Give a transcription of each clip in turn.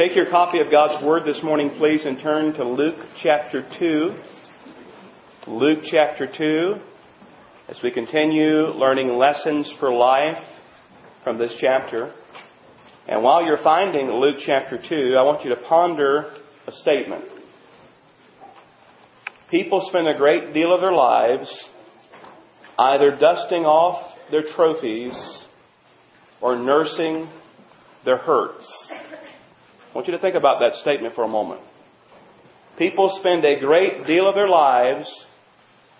Take your copy of God's Word this morning, please, and turn to Luke chapter 2. Luke chapter 2, as we continue learning lessons for life from this chapter. And while you're finding Luke chapter 2, I want you to ponder a statement. People spend a great deal of their lives either dusting off their trophies or nursing their hurts. I want you to think about that statement for a moment. People spend a great deal of their lives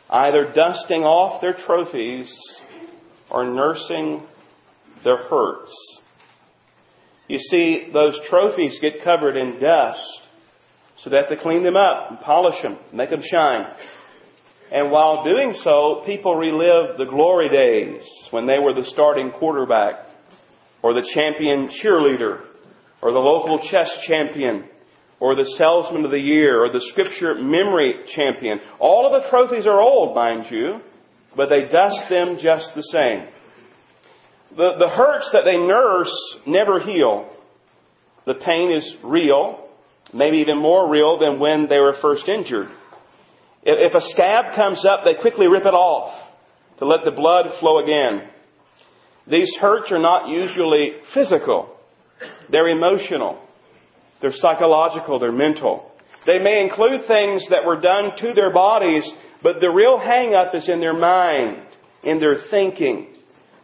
either dusting off their trophies or nursing their hurts. You see, those trophies get covered in dust so they clean them up and polish them, make them shine. And while doing so, people relive the glory days when they were the starting quarterback or the champion cheerleader or the local chess champion, or the salesman of the year, or the scripture memory champion. All of the trophies are old, mind you, but they dust them just the same. The, the hurts that they nurse never heal. The pain is real, maybe even more real than when they were first injured. If, if a scab comes up, they quickly rip it off to let the blood flow again. These hurts are not usually physical. They're emotional. They're psychological. They're mental. They may include things that were done to their bodies, but the real hang up is in their mind, in their thinking.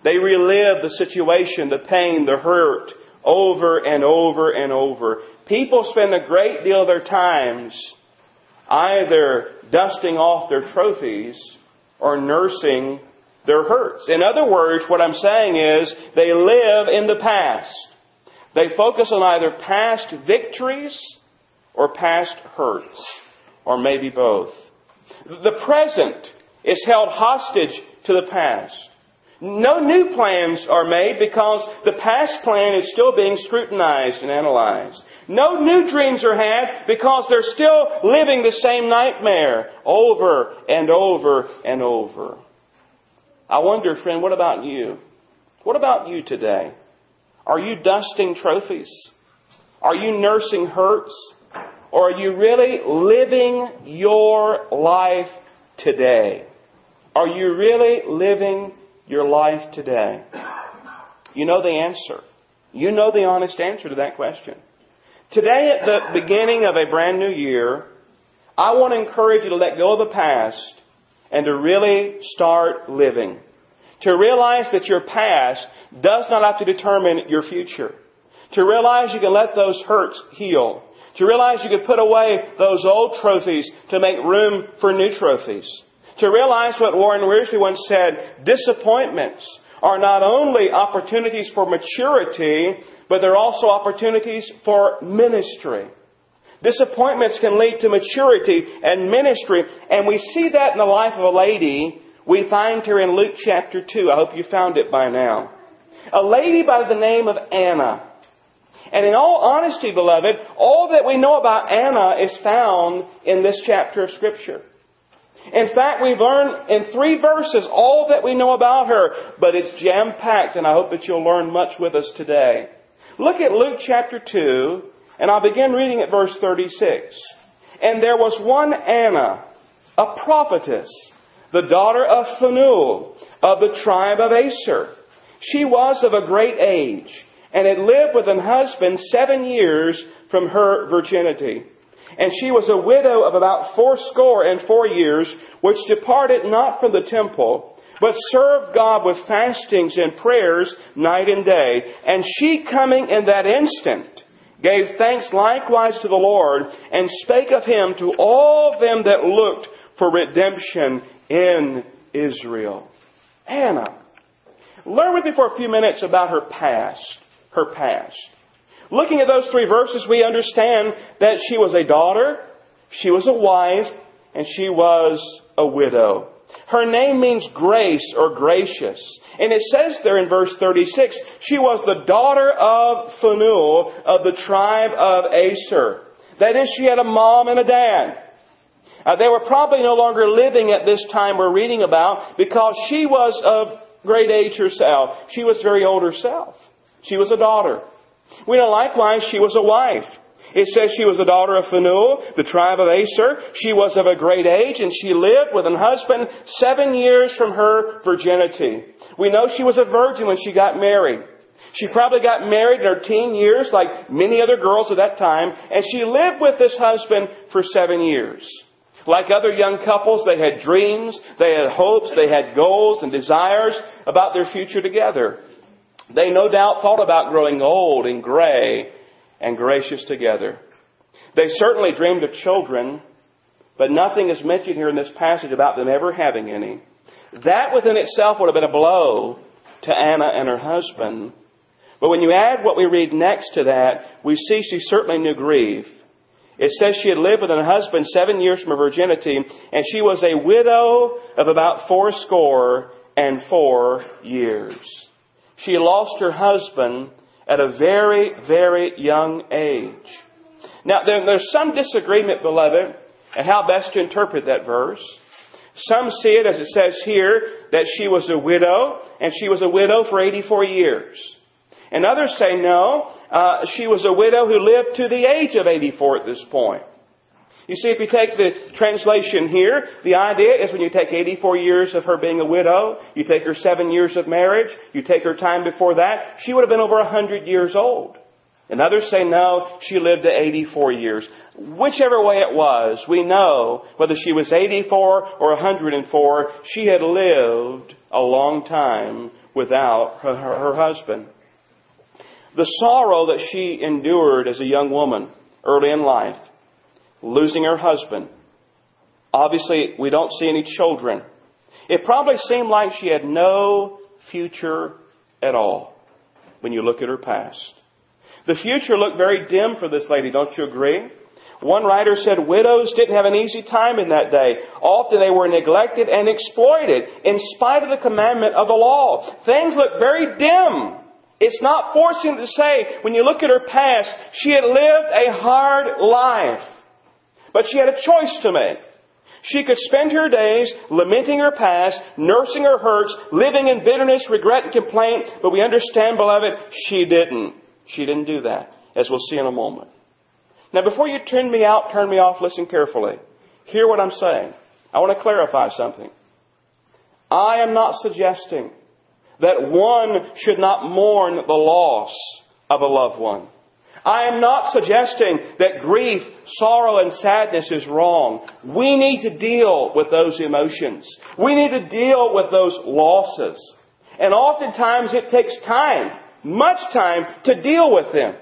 They relive the situation, the pain, the hurt, over and over and over. People spend a great deal of their times either dusting off their trophies or nursing their hurts. In other words, what I'm saying is they live in the past. They focus on either past victories or past hurts, or maybe both. The present is held hostage to the past. No new plans are made because the past plan is still being scrutinized and analyzed. No new dreams are had because they're still living the same nightmare over and over and over. I wonder, friend, what about you? What about you today? Are you dusting trophies? Are you nursing hurts? Or are you really living your life today? Are you really living your life today? You know the answer. You know the honest answer to that question. Today, at the beginning of a brand new year, I want to encourage you to let go of the past and to really start living. To realize that your past does not have to determine your future. To realize you can let those hurts heal. To realize you can put away those old trophies to make room for new trophies. To realize what Warren Wiersbe once said, disappointments are not only opportunities for maturity, but they're also opportunities for ministry. Disappointments can lead to maturity and ministry, and we see that in the life of a lady we find her in Luke chapter 2. I hope you found it by now a lady by the name of Anna. And in all honesty, beloved, all that we know about Anna is found in this chapter of Scripture. In fact, we've learned in three verses all that we know about her, but it's jam packed, and I hope that you'll learn much with us today. Look at Luke chapter 2, and I'll begin reading at verse 36. And there was one Anna, a prophetess, the daughter of Phanuel, of the tribe of Aser. She was of a great age and had lived with an husband seven years from her virginity. And she was a widow of about fourscore and four years, which departed not from the temple, but served God with fastings and prayers night and day. And she coming in that instant, gave thanks likewise to the Lord, and spake of him to all them that looked for redemption in Israel. Anna Learn with me for a few minutes about her past. Her past. Looking at those three verses, we understand that she was a daughter, she was a wife, and she was a widow. Her name means grace or gracious. And it says there in verse 36, she was the daughter of Phanuel of the tribe of Aser. That is, she had a mom and a dad. Uh, they were probably no longer living at this time we're reading about because she was of great age herself. She was very old herself. She was a daughter. We know likewise she was a wife. It says she was the daughter of Phanuel, the tribe of Aser. She was of a great age, and she lived with an husband seven years from her virginity. We know she was a virgin when she got married. She probably got married in her teen years, like many other girls at that time, and she lived with this husband for seven years. Like other young couples, they had dreams, they had hopes, they had goals and desires about their future together. They no doubt thought about growing old and gray and gracious together. They certainly dreamed of children, but nothing is mentioned here in this passage about them ever having any. That within itself would have been a blow to Anna and her husband. But when you add what we read next to that, we see she certainly knew grief. It says she had lived with her husband seven years from her virginity, and she was a widow of about fourscore and four years. She lost her husband at a very, very young age. Now, there's some disagreement, beloved, at how best to interpret that verse. Some see it as it says here that she was a widow, and she was a widow for 84 years. And others say no, uh, she was a widow who lived to the age of 84 at this point. You see, if you take the translation here, the idea is when you take 84 years of her being a widow, you take her seven years of marriage, you take her time before that, she would have been over 100 years old. And others say no, she lived to 84 years. Whichever way it was, we know whether she was 84 or 104, she had lived a long time without her, her, her husband. The sorrow that she endured as a young woman early in life, losing her husband. Obviously, we don't see any children. It probably seemed like she had no future at all when you look at her past. The future looked very dim for this lady, don't you agree? One writer said widows didn't have an easy time in that day. Often they were neglected and exploited in spite of the commandment of the law. Things looked very dim it's not forcing to say, when you look at her past, she had lived a hard life. But she had a choice to make. She could spend her days lamenting her past, nursing her hurts, living in bitterness, regret, and complaint, but we understand, beloved, she didn't. She didn't do that, as we'll see in a moment. Now, before you turn me out, turn me off, listen carefully. Hear what I'm saying. I want to clarify something. I am not suggesting that one should not mourn the loss of a loved one. I am not suggesting that grief, sorrow, and sadness is wrong. We need to deal with those emotions. We need to deal with those losses. And oftentimes it takes time, much time, to deal with them.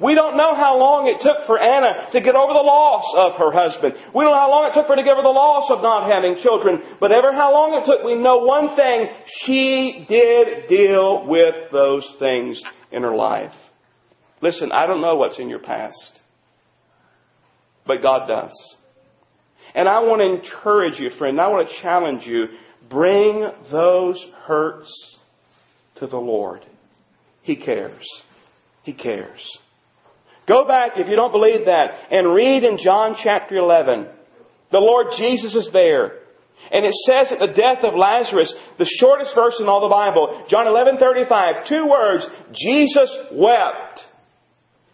We don't know how long it took for Anna to get over the loss of her husband. We don't know how long it took for her to get over the loss of not having children. But ever how long it took, we know one thing. She did deal with those things in her life. Listen, I don't know what's in your past. But God does. And I want to encourage you, friend. I want to challenge you. Bring those hurts to the Lord. He cares. He cares. Go back, if you don't believe that, and read in John chapter 11. The Lord Jesus is there. And it says at the death of Lazarus, the shortest verse in all the Bible, John 11:35, two words, Jesus wept.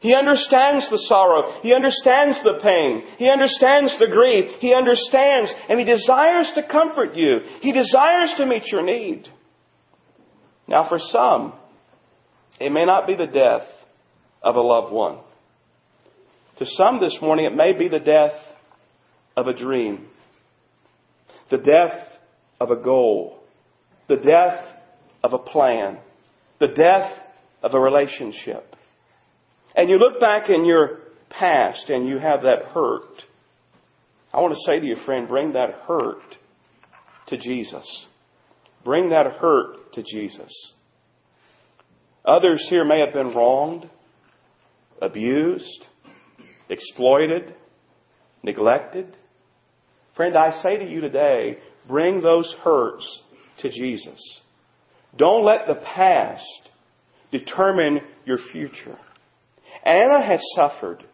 He understands the sorrow. He understands the pain. He understands the grief. He understands and he desires to comfort you. He desires to meet your need. Now for some, it may not be the death of a loved one. To some this morning, it may be the death of a dream, the death of a goal, the death of a plan, the death of a relationship. And you look back in your past and you have that hurt. I want to say to you, friend, bring that hurt to Jesus. Bring that hurt to Jesus. Others here may have been wronged, abused, exploited, neglected. Friend, I say to you today, bring those hurts to Jesus. Don't let the past determine your future. Anna had suffered,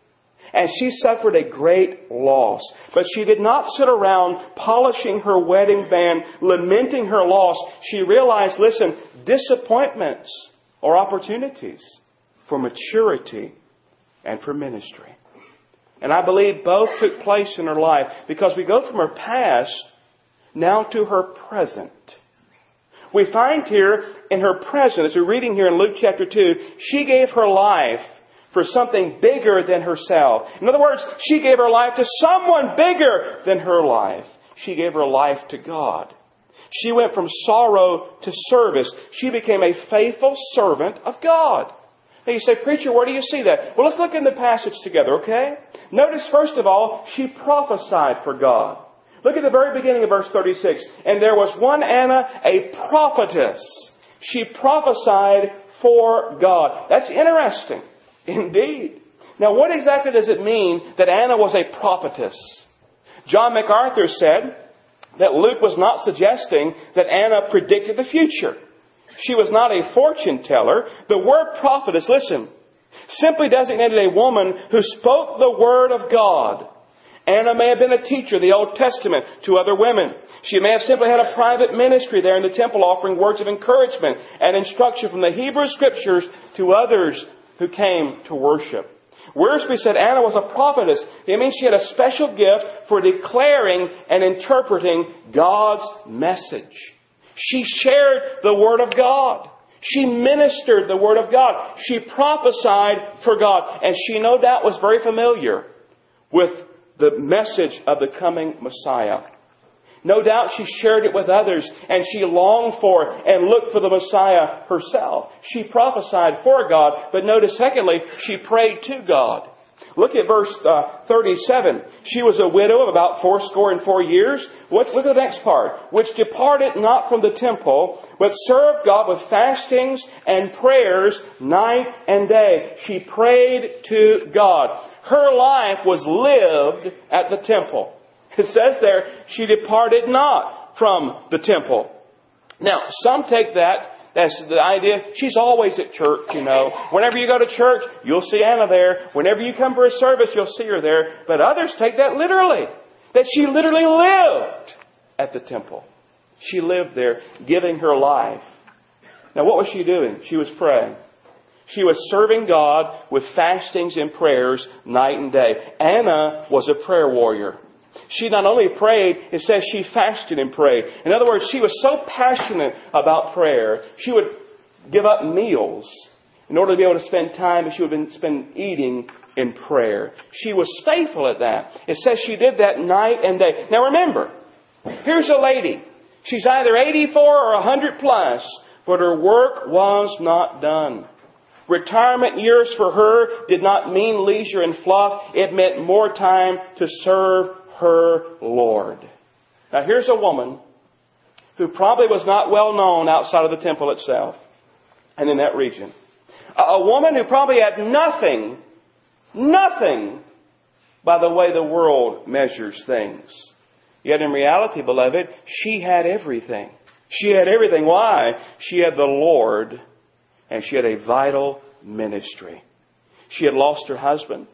and she suffered a great loss, but she did not sit around polishing her wedding band, lamenting her loss. She realized, listen, disappointments are opportunities for maturity and for ministry. And I believe both took place in her life because we go from her past now to her present. We find here in her present, as we're reading here in Luke chapter 2, she gave her life for something bigger than herself. In other words, she gave her life to someone bigger than her life. She gave her life to God. She went from sorrow to service. She became a faithful servant of God. Now you say, Preacher, where do you see that? Well, let's look in the passage together, okay? Notice, first of all, she prophesied for God. Look at the very beginning of verse 36. And there was one Anna, a prophetess. She prophesied for God. That's interesting. Indeed. Now, what exactly does it mean that Anna was a prophetess? John MacArthur said that Luke was not suggesting that Anna predicted the future. She was not a fortune teller. The word prophetess, listen, simply designated a woman who spoke the word of God. Anna may have been a teacher of the Old Testament to other women. She may have simply had a private ministry there in the temple offering words of encouragement and instruction from the Hebrew scriptures to others who came to worship. Wiersbe said Anna was a prophetess. It means she had a special gift for declaring and interpreting God's message. She shared the Word of God. She ministered the Word of God. She prophesied for God. And she no doubt was very familiar with the message of the coming Messiah. No doubt she shared it with others and she longed for and looked for the Messiah herself. She prophesied for God, but notice secondly, she prayed to God. Look at verse uh, 37. She was a widow of about fourscore and four years. Look, look at the next part. Which departed not from the temple, but served God with fastings and prayers night and day. She prayed to God. Her life was lived at the temple. It says there, she departed not from the temple. Now, some take that that's the idea. She's always at church, you know. Whenever you go to church, you'll see Anna there. Whenever you come for a service, you'll see her there. But others take that literally. That she literally lived at the temple. She lived there, giving her life. Now, what was she doing? She was praying. She was serving God with fastings and prayers night and day. Anna was a prayer warrior. She not only prayed, it says she fasted and prayed. In other words, she was so passionate about prayer, she would give up meals in order to be able to spend time, she would spend eating in prayer. She was faithful at that. It says she did that night and day. Now remember, here's a lady. She's either 84 or 100 plus, but her work was not done. Retirement years for her did not mean leisure and fluff. It meant more time to serve her Lord. Now here's a woman who probably was not well known outside of the temple itself and in that region. A woman who probably had nothing, nothing by the way the world measures things. Yet in reality, beloved, she had everything. She had everything. Why? She had the Lord and she had a vital ministry. She had lost her husband.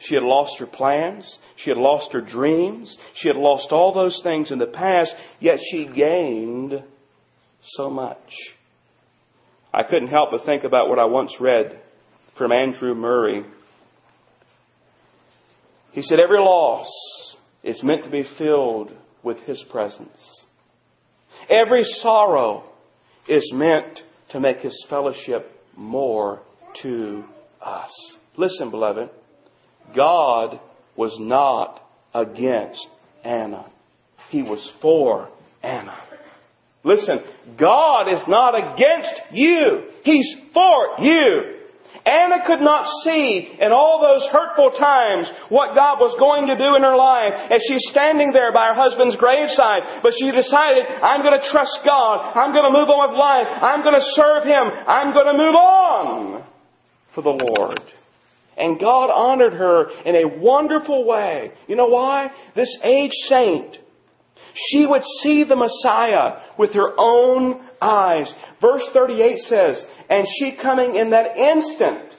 She had lost her plans. She had lost her dreams. She had lost all those things in the past, yet she gained so much. I couldn't help but think about what I once read from Andrew Murray. He said, Every loss is meant to be filled with His presence. Every sorrow is meant to make His fellowship more to us. Listen, beloved. God was not against Anna. He was for Anna. Listen, God is not against you. He's for you. Anna could not see in all those hurtful times what God was going to do in her life as she's standing there by her husband's graveside. But she decided, I'm going to trust God. I'm going to move on with life. I'm going to serve Him. I'm going to move on for the Lord. And God honored her in a wonderful way. You know why? This aged saint, she would see the Messiah with her own eyes. Verse 38 says, and she coming in that instant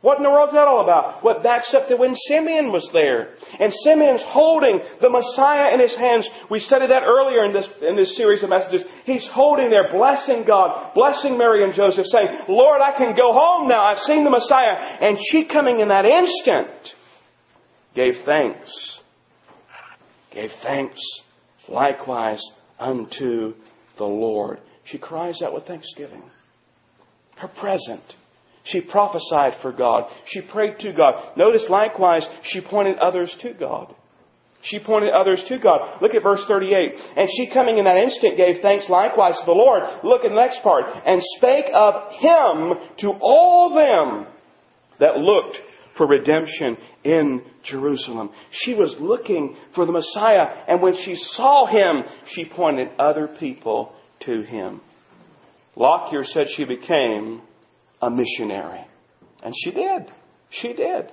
what in the world is that all about? What backs up to when Simeon was there. And Simeon's holding the Messiah in his hands. We studied that earlier in this, in this series of messages. He's holding there, blessing God, blessing Mary and Joseph, saying, Lord, I can go home now. I've seen the Messiah. And she coming in that instant gave thanks. Gave thanks likewise unto the Lord. She cries out with thanksgiving. Her present. She prophesied for God. She prayed to God. Notice likewise, she pointed others to God. She pointed others to God. Look at verse 38. And she coming in that instant gave thanks likewise to the Lord. Look at the next part. And spake of him to all them that looked for redemption in Jerusalem. She was looking for the Messiah, and when she saw him, she pointed other people to him. Lockyer said she became a missionary. And she did. She did.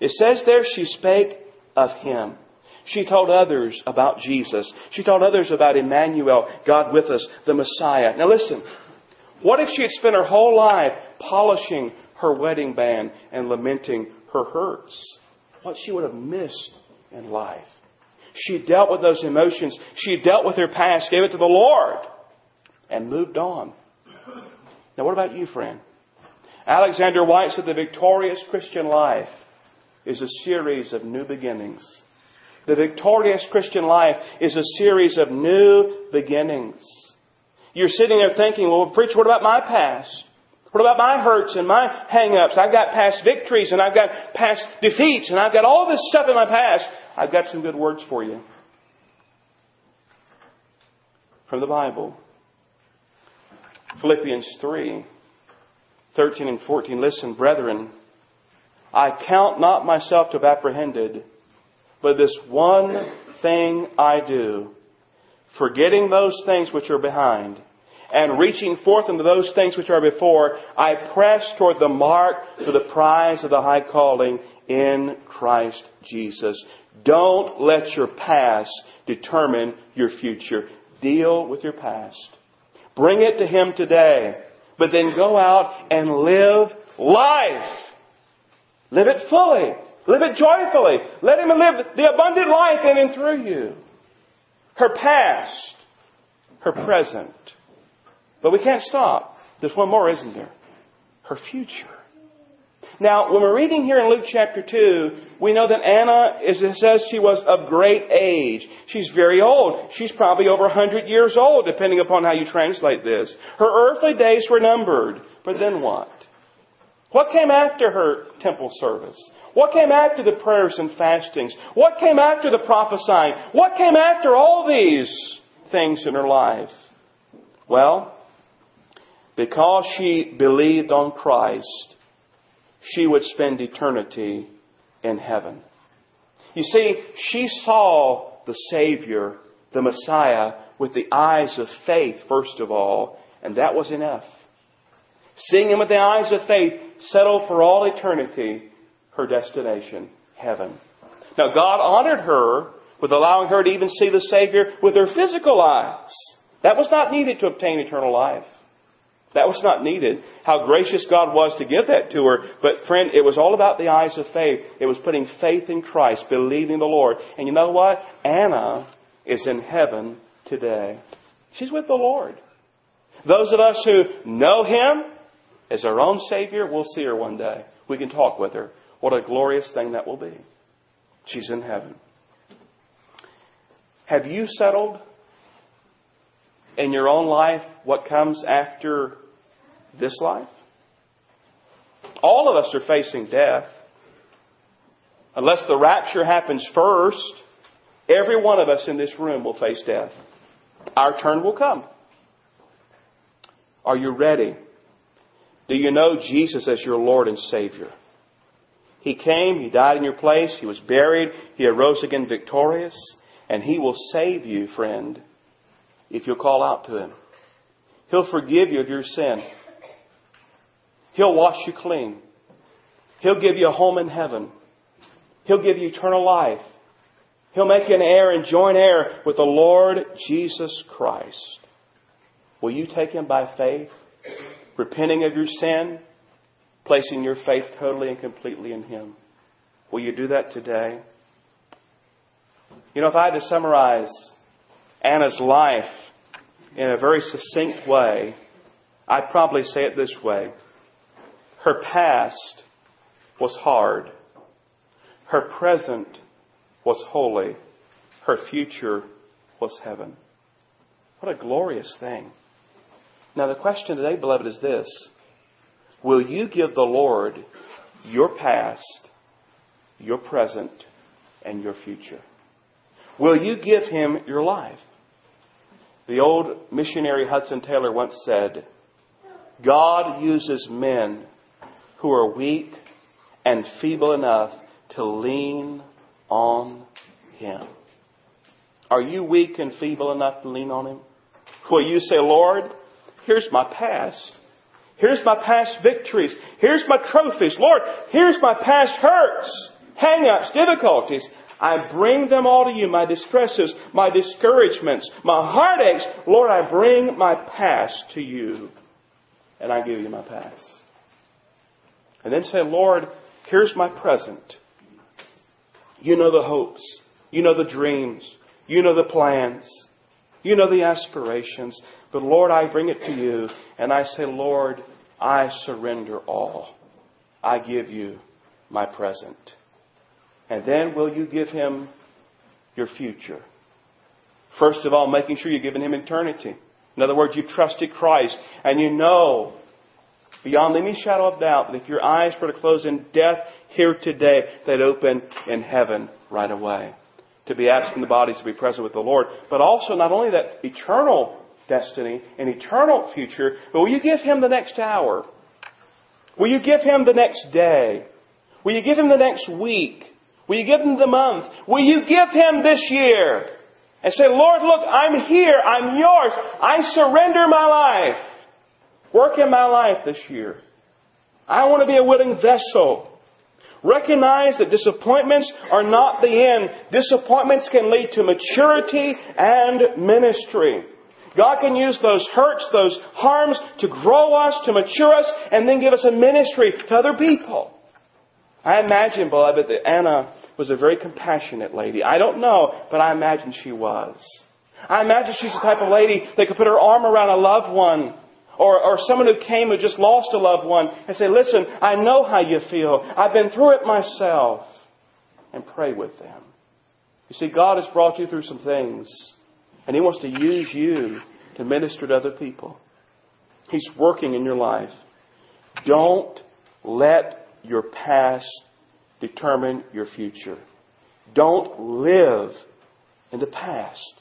It says there she spake of him. She told others about Jesus. She told others about Emmanuel, God with us, the Messiah. Now listen, what if she had spent her whole life polishing her wedding band and lamenting her hurts? What she would have missed in life. She dealt with those emotions. She dealt with her past, gave it to the Lord, and moved on. Now, what about you, friend? Alexander Whyte said the victorious Christian life is a series of new beginnings. The victorious Christian life is a series of new beginnings. You're sitting there thinking, well, preacher, what about my past? What about my hurts and my hang-ups? I've got past victories and I've got past defeats and I've got all this stuff in my past. I've got some good words for you. From the Bible. Philippians 3, 13 and 14. Listen, brethren, I count not myself to have apprehended, but this one thing I do, forgetting those things which are behind, and reaching forth into those things which are before, I press toward the mark for the prize of the high calling in Christ Jesus. Don't let your past determine your future. Deal with your past. Bring it to Him today. But then go out and live life. Live it fully. Live it joyfully. Let Him live the abundant life in and through you. Her past, her present. But we can't stop. There's one more, isn't there? Her future. Now, when we're reading here in Luke chapter 2, we know that Anna, as it says, she was of great age. She's very old. She's probably over 100 years old, depending upon how you translate this. Her earthly days were numbered. But then what? What came after her temple service? What came after the prayers and fastings? What came after the prophesying? What came after all these things in her life? Well, because she believed on Christ, she would spend eternity in heaven. You see, she saw the Savior, the Messiah, with the eyes of faith, first of all, and that was enough. Seeing Him with the eyes of faith settled for all eternity her destination, heaven. Now, God honored her with allowing her to even see the Savior with her physical eyes. That was not needed to obtain eternal life. That was not needed. How gracious God was to give that to her. But friend, it was all about the eyes of faith. It was putting faith in Christ, believing the Lord. And you know what? Anna is in heaven today. She's with the Lord. Those of us who know Him as our own Savior, we'll see her one day. We can talk with her. What a glorious thing that will be. She's in heaven. Have you settled in your own life what comes after this life? All of us are facing death. Unless the rapture happens first, every one of us in this room will face death. Our turn will come. Are you ready? Do you know Jesus as your Lord and Savior? He came, He died in your place, He was buried, He arose again victorious, and He will save you, friend, if you'll call out to Him. He'll forgive you of your sin. He'll wash you clean. He'll give you a home in heaven. He'll give you eternal life. He'll make you an heir and joint heir with the Lord Jesus Christ. Will you take Him by faith, repenting of your sin, placing your faith totally and completely in Him? Will you do that today? You know, if I had to summarize Anna's life in a very succinct way, I'd probably say it this way. Her past was hard. Her present was holy. Her future was heaven. What a glorious thing. Now, the question today, beloved, is this Will you give the Lord your past, your present, and your future? Will you give Him your life? The old missionary Hudson Taylor once said, God uses men who are weak and feeble enough to lean on Him. Are you weak and feeble enough to lean on Him? Will you say, Lord, here's my past. Here's my past victories. Here's my trophies. Lord, here's my past hurts, hang-ups, difficulties. I bring them all to you, my distresses, my discouragements, my heartaches. Lord, I bring my past to you. And I give you my past. And then say, Lord, here's my present. You know the hopes. You know the dreams. You know the plans. You know the aspirations. But Lord, I bring it to you and I say, Lord, I surrender all. I give you my present. And then will you give him your future? First of all, making sure you're giving him eternity. In other words, you've trusted Christ and you know beyond any shadow of doubt that if your eyes were to close in death here today, they'd open in heaven right away. To be absent the bodies, to be present with the Lord. But also not only that eternal destiny and eternal future, but will you give him the next hour? Will you give him the next day? Will you give him the next week? Will you give him the month? Will you give him this year? And say, Lord, look, I'm here. I'm yours. I surrender my life. Work in my life this year. I want to be a willing vessel. Recognize that disappointments are not the end. Disappointments can lead to maturity and ministry. God can use those hurts, those harms to grow us, to mature us, and then give us a ministry to other people. I imagine, beloved, that Anna was a very compassionate lady. I don't know, but I imagine she was. I imagine she's the type of lady that could put her arm around a loved one or, or someone who came who just lost a loved one and say, listen, I know how you feel. I've been through it myself. And pray with them. You see, God has brought you through some things and He wants to use you to minister to other people. He's working in your life. Don't let your past determine your future. Don't live in the past.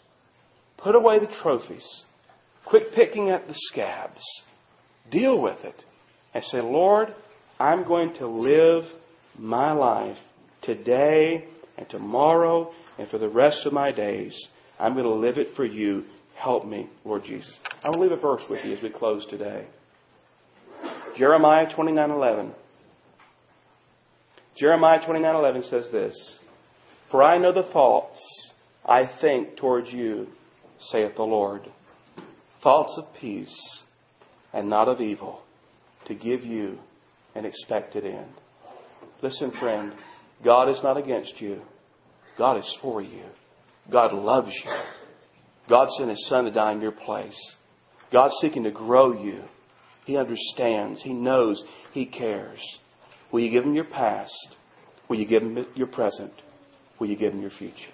Put away the trophies. Quit picking at the scabs. Deal with it. And say, Lord, I'm going to live my life today and tomorrow and for the rest of my days. I'm going to live it for you. Help me, Lord Jesus. I will leave a verse with you as we close today. Jeremiah 29:11. Jeremiah 29:11 says this, "For I know the thoughts I think towards you, saith the Lord, thoughts of peace and not of evil, to give you an expected end." Listen, friend, God is not against you. God is for you. God loves you. God sent His Son to die in your place. God's seeking to grow you. He understands. He knows. He cares. Will you give Him your past? Will you give Him your present? Will you give Him your future?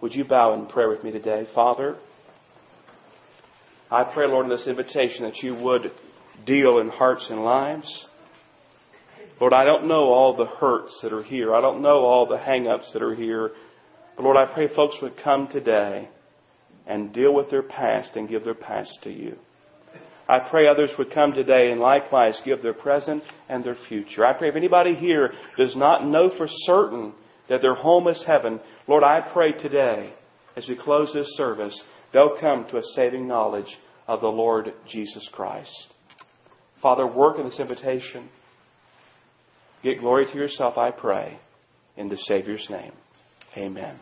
Would you bow in prayer with me today? Father, I pray, Lord, in this invitation that you would deal in hearts and lives. Lord, I don't know all the hurts that are here. I don't know all the hang ups that are here. But Lord, I pray folks would come today and deal with their past and give their past to you. I pray others would come today and likewise give their present and their future. I pray if anybody here does not know for certain that their home is heaven, Lord, I pray today as we close this service, they'll come to a saving knowledge of the Lord Jesus Christ. Father, work in this invitation. Get glory to yourself, I pray, in the Savior's name. Amen.